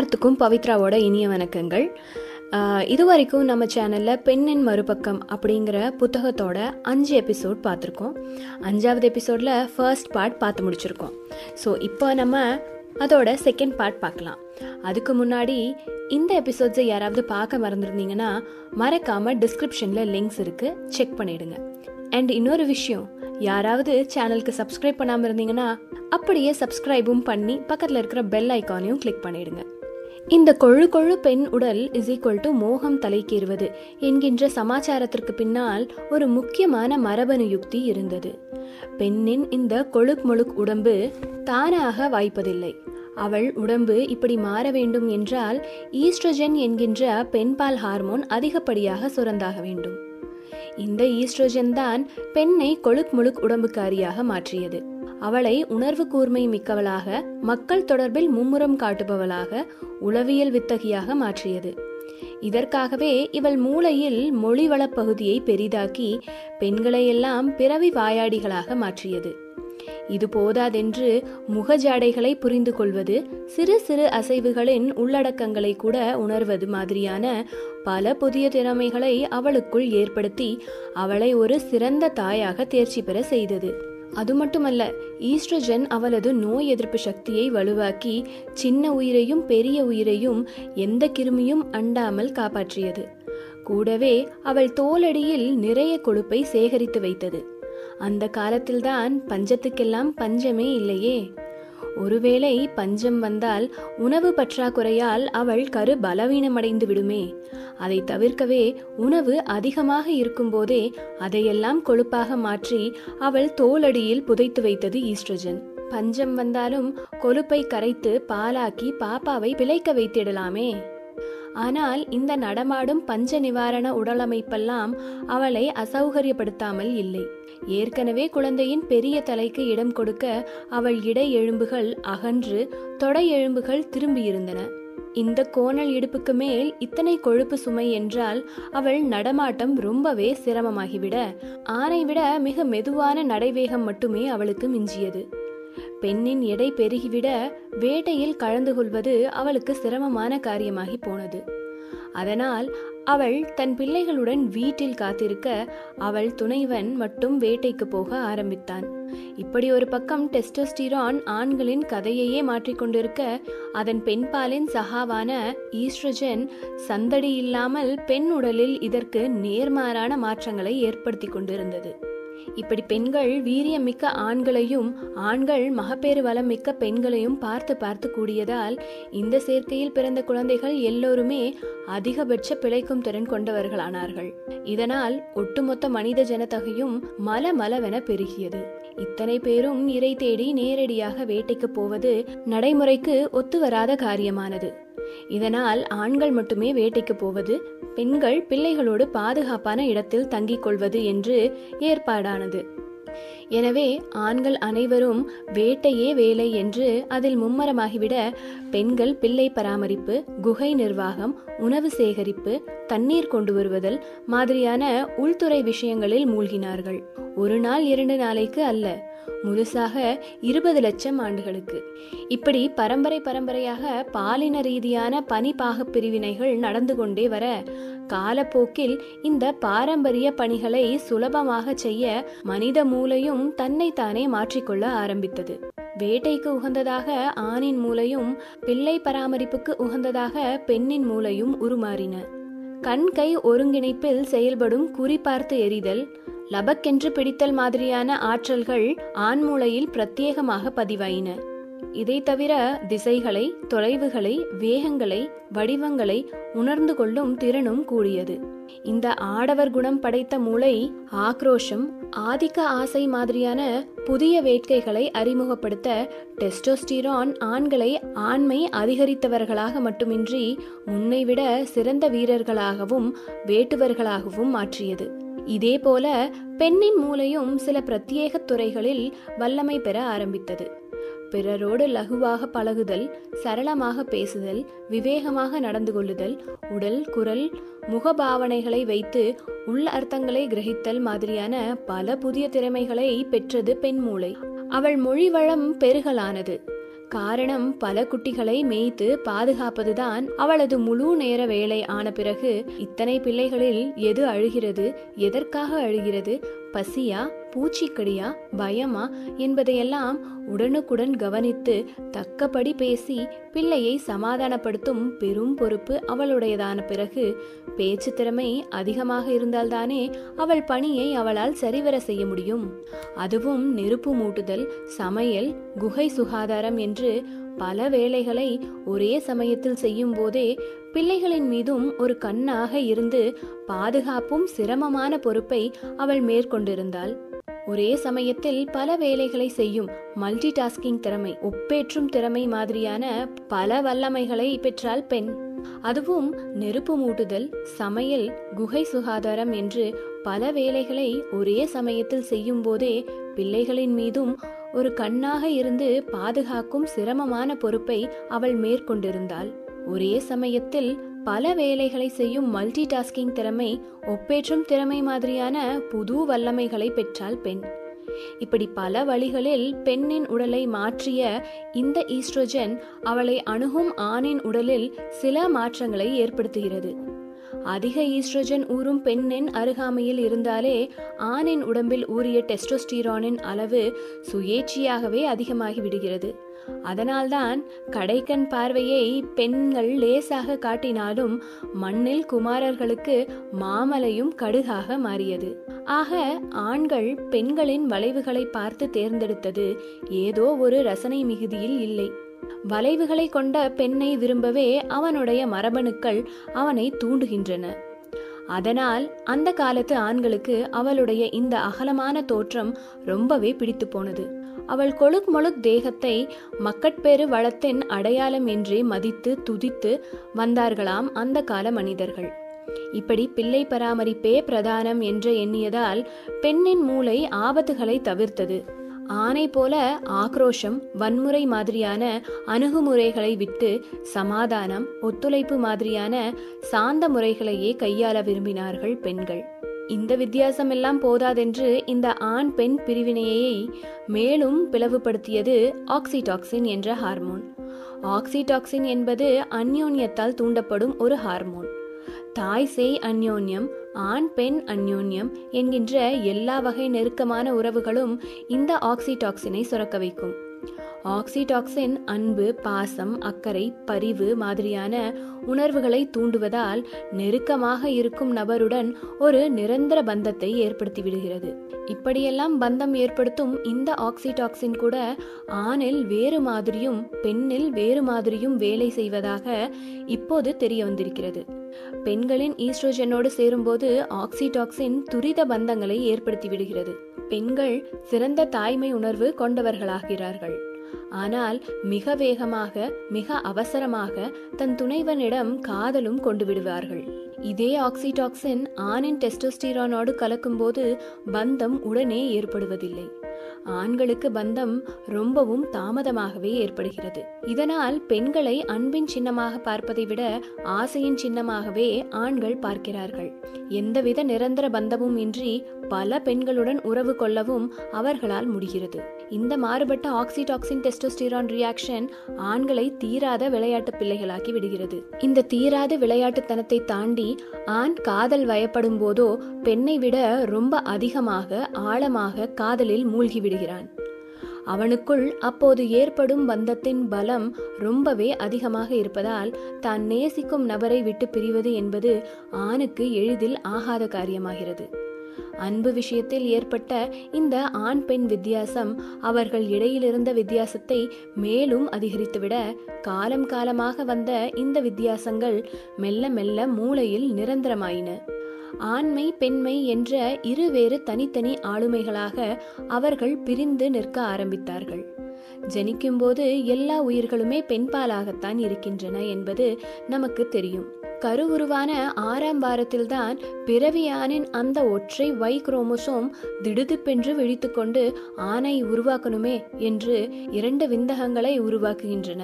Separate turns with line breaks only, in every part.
எல்லாத்துக்கும் பவித்ராவோட இனிய வணக்கங்கள். இது வரைக்கும் நம்ம சேனலில் பெண்ணின் மறுபக்கம் அப்படிங்கிற புத்தகத்தோட அஞ்சு எபிசோட் பார்த்துருக்கோம். அஞ்சாவது எபிசோடில் ஃபர்ஸ்ட் பார்ட் பார்த்து முடிச்சிருக்கோம். ஸோ இப்போ நம்ம அதோட செகண்ட் பார்ட் பார்க்கலாம். அதுக்கு முன்னாடி இந்த எபிசோட்ஸை யாராவது பார்க்க மறந்துருந்தீங்கன்னா மறக்காமல் டிஸ்கிரிப்ஷனில் லிங்க்ஸ் இருக்குது செக் பண்ணிடுங்க. அண்ட் இன்னொரு விஷயம் யாராவது சேனலுக்கு சப்ஸ்கிரைப் பண்ணாமல் இருந்தீங்கன்னா அப்படியே சப்ஸ்கிரைபும் பண்ணி பக்கத்தில் இருக்கிற பெல் ஐக்கானையும் கிளிக் பண்ணிடுங்க. இந்த கொழு கொழு பெண் உடல் இஸ் ஈக்குவல் டு மோகம் தலைக்கேறுவது என்கின்ற சமாச்சாரத்திற்கு பின்னால் ஒரு முக்கியமான மரபணு யுக்தி இருந்தது. பெண்ணின் இந்த கொழுக் முழுக் உடம்பு தானாக வாய்ப்பதில்லை. அவள் உடம்பு இப்படி மாற வேண்டும் என்றால் ஈஸ்ட்ரஜன் என்கின்ற பெண்பால் ஹார்மோன் அதிகப்படியாக சுரந்தாக வேண்டும். இந்த ஈஸ்ட்ரோஜன் தான் பெண்ணை கொழுக் முழுக் உடம்புக்காரியாக மாற்றியது. அவளை உணர்வு கூர்மை மிக்கவளாக மக்கள் தொடர்பில் மும்முரம் காட்டுபவளாக உளவியல் வித்தகியாக மாற்றியது. இதற்காகவே இவள் மூளையில் மொழிவளப் பகுதியை பெரிதாக்கி பெண்களையெல்லாம் பிறவி வாயாடிகளாக மாற்றியது. இது போதாதென்று முகஜாடைகளை புரிந்து கொள்வது சிறு சிறு அசைவுகளின் உள்ளடக்கங்களை கூட உணர்வது மாதிரியான பல புதிய திறமைகளை அவளுக்குள் ஏற்படுத்தி அவளை ஒரு சிறந்த தாயாக தேர்ச்சி பெற செய்தது. அது மட்டுமல்ல ஈஸ்ட்ரஜன் அவளது நோய் எதிர்ப்பு சக்தியை வலுவாக்கி சின்ன உயிரையும் பெரிய உயிரையும் எந்த கிருமியும் அண்டாமல் காப்பாற்றியது. கூடவே அவள் தோலடியில் நிறைய கொழுப்பை சேகரித்து வைத்தது. அந்த காலத்தில்தான் பஞ்சத்துக்கெல்லாம் பஞ்சமே இல்லையே. ஒருவேளை பஞ்சம் வந்தால் உணவு பற்றாக்குறையால் அவள் கரு பலவீனமடைந்து விடுமே. அதை தவிர்க்கவே உணவு அதிகமாக இருக்கும்போதே அதையெல்லாம் கொழுப்பாக மாற்றி அவள் தோலடியில் புதைத்து வைத்தது ஈஸ்ட்ரஜன். பஞ்சம் வந்தாலும் கொழுப்பை கரைத்து பாலாக்கி பாப்பாவை பிழைக்க வைத்திடலாமே. ஆனால் இந்த நடமாடும் பஞ்ச நிவாரண உடலமைப்பெல்லாம் அவளை அசௌகரியப்படுத்தாமல் இல்லை. ஏற்கனவே குழந்தையின் பெரிய தலைக்கு இடம் கொடுக்க அவள் இடை எலும்புகள் அகன்று தொடை எலும்புகள் திரும்பியிருந்தன. இந்த கோணல் இடுப்புக்கு மேல் இத்தனை கொழுப்பு சுமை என்றால் அவள் நடமாட்டம் ரொம்பவே சிரமமாகிவிட ஆனை விட மிக மெதுவான நடைவேகம் மட்டுமே அவளுக்கு மிஞ்சியது. பெண்ணின் எடை பெருகிவிட வேட்டையில் கலந்து கொள்வது அவளுக்கு சிரமமான காரியமாகி போனது. அதனால் அவள் தன் பிள்ளைகளுடன் வீட்டில் காத்திருக்க அவள் துணைவன் மட்டும் வேட்டைக்கு போக ஆரம்பித்தான். இப்படி ஒரு பக்கம் டெஸ்டோஸ்டிரான் ஆண்களின் கதையையே மாற்றிக்கொண்டிருக்க அதன் பெண்பாலின் சகாவான ஈஸ்ட்ரஜன் சந்தடி இல்லாமல் பெண் உடலில் இதற்கு நேர்மாறான மாற்றங்களை ஏற்படுத்தி கொண்டிருந்தது. இப்படி பெண்கள் வீரியம் மிக்க ஆண்களையும் ஆண்கள் மகப்பேறு வளம் மிக்க பெண்களையும் பார்த்து பார்த்து கூடியதால் இந்த சேர்க்கையில் பிறந்த குழந்தைகள் எல்லோருமே அதிகபட்ச பிழைக்கும் திறன் கொண்டவர்களானார்கள். இதனால் ஒட்டுமொத்த மனித ஜனத்தொகையும் மல மலவென பெருகியது. இத்தனை பேரும் இறை தேடி நேரடியாக வேட்டைக்கு போவது நடைமுறைக்கு ஒத்துவராத காரியமானது. இதனால் ஆண்கள் மட்டுமே வேட்டைக்கு போவது பெண்கள் பிள்ளைகளோடு பாதுகாப்பான இடத்தில் தங்கிக் கொள்வது என்று ஏற்பாடானது. எனவே ஆண்கள் அனைவரும் வேட்டையே வேலை என்று அதில் மும்மரமாகிவிட பெண்கள் பிள்ளை பராமரிப்பு குகை நிர்வாகம் உணவு சேகரிப்பு தண்ணீர் கொண்டு வருவதல் மாதிரியான உள்துறை விஷயங்களில் மூழ்கினார்கள். ஒரு நாள் இரண்டு நாளைக்கு அல்ல. முழுசாக இருபது லட்சம் ஆண்டுகளுக்கு. இப்படி பரம்பரை பரம்பரையாக பாலின ரீதியான பனி பாகப் பிரிவினைகள் நடந்து கொண்டே வர காலப்போக்கில் இந்த பாரம்பரிய பணிகளை சுலபமாக செய்ய மனித மூளையும் தன்னைத்தானே மாற்றிக்கொள்ள ஆரம்பித்தது. வேட்டைக்கு உகந்ததாக ஆணின் மூளையும் பிள்ளை பராமரிப்புக்கு உகந்ததாக பெண்ணின் மூளையும் உருமாறின. கண் கை ஒருங்கிணைப்பில் செயல்படும் குறிபார்த்து எறிதல் லபக்கென்று பிடித்தல் மாதிரியான ஆற்றல்கள் ஆண் மூளையில் பிரத்யேகமாக பதிவாயின. இதை தவிர திசைகளை தொலைவுகளை வேகங்களை வடிவங்களை உணர்ந்து கொள்ளும் திறனும் கூடியது. இந்த ஆடவர் குணம் படைத்த மூளை ஆக்ரோஷம் ஆதிக்க ஆசை மாதிரியான புதிய வேட்கைகளை அறிமுகப்படுத்த டெஸ்டோஸ்டிரான் ஆண்களை ஆண்மை அதிகரித்தவர்களாக மட்டுமின்றி முன்னைவிட சிறந்த வீரர்களாகவும் வேட்டுவர்களாகவும் மாற்றியது. இதேபோல பெண்ணின் மூளையும் சில பிரத்யேக துறைகளில் வல்லமை பெற ஆரம்பித்தது. பிறரோடு லகுவாக பழகுதல் சரளமாக பேசுதல் விவேகமாக நடந்து கொள்ளுதல் உடல் குரல் முகபாவனைகளை வைத்து உள்ள அர்த்தங்களை கிரகித்தல் மாதிரியான பல புதிய திறமைகளை பெற்றது பெண் மூளை. அவள் மொழி வளம் பெருகலானது. காரணம் பல குட்டிகளை மேய்த்து பாதுகாப்பதுதான் அவளது முழு நேர வேலை ஆன பிறகு இத்தனை பிள்ளைகளில் எது அழுகிறது எதற்காக அழுகிறது பசியா பூச்சிக்கடியா பயமா என்பதையெல்லாம் உடனுக்குடன் கவனித்து தக்கபடி பேசி பிள்ளையை சமாதானப்படுத்தும் பெரும் பொறுப்பு அவளுடையதான பிறகு பேச்சு திறமை அதிகமாக இருந்தால்தானே அவள் பணியை அவளால் சரிவர செய்ய முடியும். அதுவும் நெருப்பு மூட்டுதல் சமையல் குகை சுகாதாரம் என்று பல வேலைகளை ஒரே சமயத்தில் செய்யும் போதே பிள்ளைகளின் மீதும் ஒரு கண்ணாக இருந்து பாதுகாப்பும் சிரமமான பொறுப்பை அவள் மேற்கொண்டிருந்தாள். ஒரே சமயத்தில் பல வேலைகளை செய்யும் மல்டி டாஸ்கிங் திறமை ஒப்பேற்றும் திறமை மாதிரியான பல வல்லமைகளை பெற்றால் பெண். அதுவும் நெருப்பு மூட்டுதல் சமையல் குகை சுகாதாரம் என்று பல வேலைகளை ஒரே சமயத்தில் செய்யும் போதே பிள்ளைகளின் மீதும் ஒரு கண்ணாக இருந்து பாதுகாக்கும் சிரமமான பொறுப்பை அவள் மேற்கொண்டிருந்தாள். ஒரே சமயத்தில் பல வேலைகளை செய்யும் மல்டி டாஸ்கிங் திறமை ஒப்பேற்றும் திறமை மாதிரியான புது வல்லமைகளை பெற்றால் பெண். இப்படி பல வழிகளில் பெண்ணின் உடலை மாற்றிய இந்த ஈஸ்ட்ரோஜன் அவளை அணுகும் ஆணின் உடலில் சில மாற்றங்களை ஏற்படுத்துகிறது. அதிக ஈஸ்ட்ரோஜன் ஊறும் பெண்ணின் அருகாமையில் இருந்தாலே ஆணின் உடம்பில் ஊறிய டெஸ்டோஸ்டீரானின் அளவு சுயேட்சையாகவே அதிகமாகி விடுகிறது. அதனால்தான் கடைக்கண் பார்வையை பெண்கள் லேசாக காட்டினாலும் மண்ணில் குமாரர்களுக்கு மாமலையும் கடுகாக மாறியது. ஆக ஆண்கள் பெண்களின் வளைவுகளை பார்த்து தேர்ந்தெடுத்தது ஏதோ ஒரு ரசனை மிகுதியில் இல்லை. வளைவுகளை கொண்ட பெண்ணை விரும்பவே அவனுடைய மரபணுக்கள் அவனை தூண்டுகின்றன. அதனால் அந்த காலத்து ஆண்களுக்கு அவளுடைய இந்த அகலமான தோற்றம் ரொம்பவே பிடித்து போனது. அவள் கொழுக் மொழுக் தேகத்தை மக்கட்பேறு வளத்தின் அடையாளம் என்றே மதித்து துதித்து வந்தார்களாம் அந்த கால மனிதர்கள். இப்படி பிள்ளை பராமரிப்பே பிரதானம் என்று எண்ணியதால் பெண்ணின் மூளை ஆபத்துகளை தவிர்த்தது. ஆணை போல ஆக்ரோஷம் வன்முறை மாதிரியான அணுகுமுறைகளை விட்டு சமாதானம் ஒத்துழைப்பு மாதிரியான சாந்த முறைகளையே கையாள விரும்பினார்கள் பெண்கள். இந்த வித்தியாசம் எல்லாம் போதாதென்று இந்த ஆண் பெண் பிரிவினையை மேலும் பிளவுபடுத்தியது ஆக்சிடாக்சின் என்ற ஹார்மோன். ஆக்சிடாக்சின் என்பது அந்யோன்யத்தால் தூண்டப்படும் ஒரு ஹார்மோன். தாய் சேய் அந்யோன்யம் ஆண் பெண் அந்யோன்யம் என்கின்ற எல்லா வகை நெருக்கமான உறவுகளும் இந்த ஆக்சிடாக்சினை சுரக்க வைக்கும். ஆக்சிடாக்சின் அன்பு பாசம் அக்கறை பரிவு மாதிரியான உணர்வுகளை தூண்டுவதால் நெருக்கமாக இருக்கும் நபருடன் ஒரு நிரந்தர பந்தத்தை ஏற்படுத்தி விடுகிறது. இப்படியெல்லாம் பந்தம் ஏற்படுத்தும் இந்த ஆக்சிடாக்சின் கூட ஆணில் வேறு மாதிரியும் பெண்ணில் வேறு மாதிரியும் வேலை செய்வதாக இப்போது தெரிய வந்திருக்கிறது. பெண்களின் ஈஸ்ட்ரோஜனோடு சேரும்போது ஆக்சிடாக்சின் துரித பந்தங்களை ஏற்படுத்தி விடுகிறது. பெண்கள் சிறந்த தாய்மை உணர்வு கொண்டவர்களாகிறார்கள். ஆனால் மிக வேகமாக மிக அவசரமாக தன் துணைவனிடம் காதலும் கொண்டு விடுவார்கள். இதே ஆக்சிடாக்சின் ஆணின் டெஸ்டோஸ்டீரானோடு கலக்கும்போது பந்தம் உடனே ஏற்படுவதில்லை. ஆண்களுக்கு பந்தம் ரொம்பவும் தாமதமாகவே ஏற்படுகிறது. இதனால் பெண்களை அன்பின் சின்னமாக பார்ப்பதை விட ஆசையின் சின்னமாகவே ஆண்கள் பார்க்கிறார்கள். எந்தவித நிரந்தர பந்தமும் இன்றி பல பெண்களுடன் உறவு கொள்ளவும் அவர்களால் முடிகிறது. இந்த மாறுபட்ட ஆக்சிடாக்சின் டெஸ்டோஸ்டிரான் ரியாக்ஷன் ஆண்களை தீராத விளையாட்டு பிள்ளைகளாக்கி விடுகிறது. இந்த தீராத விளையாட்டுத்தனத்தை தாண்டி ஆண் காதல் வயப்படும் போதோ பெண்ணை விட ரொம்ப அதிகமாக ஆழமாக காதலில் மூழ்கி விடுகிறான். அவனுக்குள் அப்போது ஏற்படும் பந்தத்தின் பலம் ரொம்பவே அதிகமாக இருப்பதால் தான் நேசிக்கும் நபரை விட்டு பிரிவது என்பது ஆணுக்கு எளிதில் ஆகாத காரியமாகிறது. அன்பு விஷயத்தில் ஏற்பட்ட இந்த ஆண் பெண் வித்தியாசம் அவர்கள் இடையிலிருந்த வித்தியாசத்தை மேலும் அதிகரித்துவிட காலம் காலமாக வந்த இந்த வித்தியாசங்கள் மெல்ல மெல்ல மூளையில் நிரந்தரமாயின. ஆண்மை பெண்மை என்ற இருவேறு தனித்தனி ஆளுமைகளாக அவர்கள் பிரிந்து நிற்க ஆரம்பித்தார்கள். ஜனிக்கும்போது எல்லா உயிர்களுமே பெண்பாலாகத்தான் இருக்கின்றன என்பது நமக்கு தெரியும். கருவுருவான ஆறாம் வாரத்தில்தான் பிறவியானின் அந்த ஒற்றை வை குரோமோசோம் திடுதிப்பென்று விழித்துக்கொண்டு ஆணை உருவாக்கணுமே என்று இரண்டு விந்தகங்களை உருவாக்குகின்றன.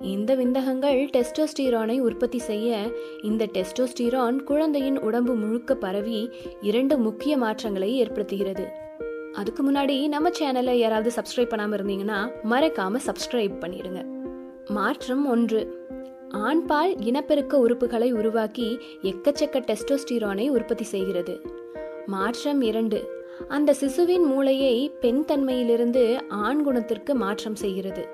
இந்த விந்தகங்கள் டெஸ்டோஸ்டீரானை உற்பத்தி செய்ய இந்த டெஸ்டோஸ்டீரான் குழந்தையின் உடம்பு முழுக்க பரவி இரண்டு முக்கிய மாற்றங்களை ஏற்படுத்துகிறது. அதுக்கு முன்னாடி நம்ம சேனலை யாராவது சப்ஸ்கிரைப் பண்ணாமல் இருந்தீங்கன்னா மறக்காம சப்ஸ்கிரைப் பண்ணிடுங்க மாற்றம் ஒன்று. ஆண்பால் இனப்பெருக்க உறுப்புகளை உருவாக்கி எக்கச்சக்க டெஸ்டோஸ்டிரானை உற்பத்தி செய்கிறது. மாற்றம் இரண்டு. அந்த சிசுவின் மூளையை பெண் தன்மையிலிருந்து ஆண் குணத்திற்கு மாற்றம் செய்கிறது.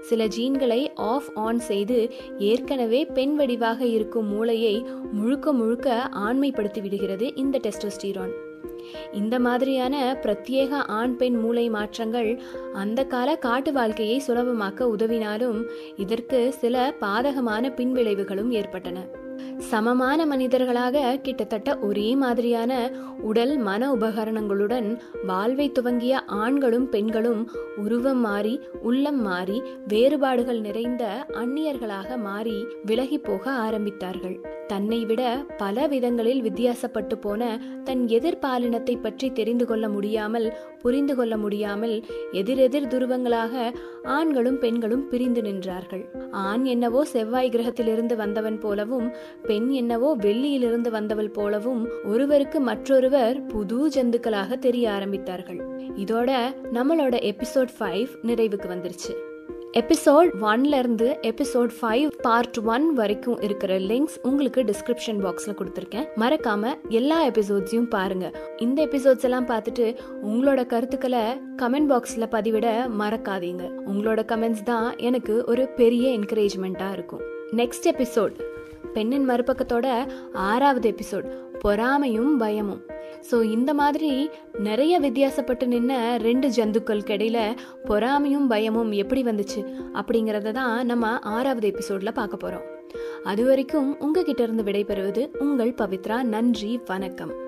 சில ஜீன்களை ஆஃப் ஆன் செய்து ஏற்கனவே பெண் வடிவாக இருக்கும் மூளையை முழுக்க முழுக்க ஆண்மைப்படுத்தி விடுகிறது இந்த டெஸ்டோஸ்டிரான். இந்த மாதிரியான பிரத்யேக ஆண் பெண் மூளை மாற்றங்கள் அந்த கால காட்டு வாழ்க்கையை சுலபமாக்க உதவினாலும் இதற்கு சில பாதகமான பின்விளைவுகளும் ஏற்பட்டன. சமமான மனிதர்களாக கிட்டத்தட்ட ஒரே மாதிரியான உடல் மன உபகரணங்களுடன் வாழ்வை துவங்கிய ஆண்களும் பெண்களும் உருவம் மாறி உள்ளம் மாறி வேறுபாடுகள் நிறைந்த அந்நியர்களாக மாறி விலகி போக ஆரம்பித்தார்கள். தன்னை விட பல விதங்களில் வித்தியாசப்பட்டு போன தன் எதிர்பாலினத்தை பற்றி தெரிந்து கொள்ள முடியாமல் புரிந்து கொள்ள முடியாமல் எதிரெதிர் துருவங்களாக ஆண்களும் பெண்களும் பிரிந்து நின்றார்கள். ஆண் என்னவோ செவ்வாய் கிரகத்திலிருந்து வந்தவன் போலவும் பெண் என்னவோ வெள்ளியிலிருந்து வந்தவள் போலவும் ஒருவருக்கு மற்றொருவர் புது ஜந்துக்களாக தெரிய ஆரம்பித்தார்கள். இதோட நம்மளோட எபிசோட் ஃபைவ் நிறைவுக்கு வந்துருச்சு. எபிசோட் ஒன்ல இருந்து எபிசோட் ஃபைவ் பார்ட் ஒன் வரைக்கும் இருக்கிற லிங்க்ஸ் உங்களுக்கு டிஸ்கிரிப்ஷன் பாக்ஸ்ல கொடுத்துருக்கேன். மறக்காம எல்லா எபிசோட்ஸையும் பாருங்க. இந்த எபிசோட்ஸ் எல்லாம் பார்த்துட்டு உங்களோட கருத்துக்களை கமெண்ட் பாக்ஸ்ல பதிவிட மறக்காதீங்க. உங்களோட கமெண்ட்ஸ் தான் எனக்கு ஒரு பெரிய என்கரேஜ்மெண்ட்டா இருக்கும். நெக்ஸ்ட் எபிசோட் பெண்ணின் மறுபக்கத்தோட ஆறாவது எபிசோட் பொறாமையும் பயமும். ஸோ இந்த மாதிரி நிறைய வித்தியாசப்பட்டு நின்ன ரெண்டு ஜந்துக்களுக்கு இடையில பொறாமையும் பயமும் எப்படி வந்துச்சு அப்படிங்கிறத தான் நம்ம ஆறாவது எபிசோட்ல பார்க்க போறோம். அது வரைக்கும் உங்ககிட்ட இருந்து விடைபெறுவது உங்கள் பவித்ரா. நன்றி வணக்கம்.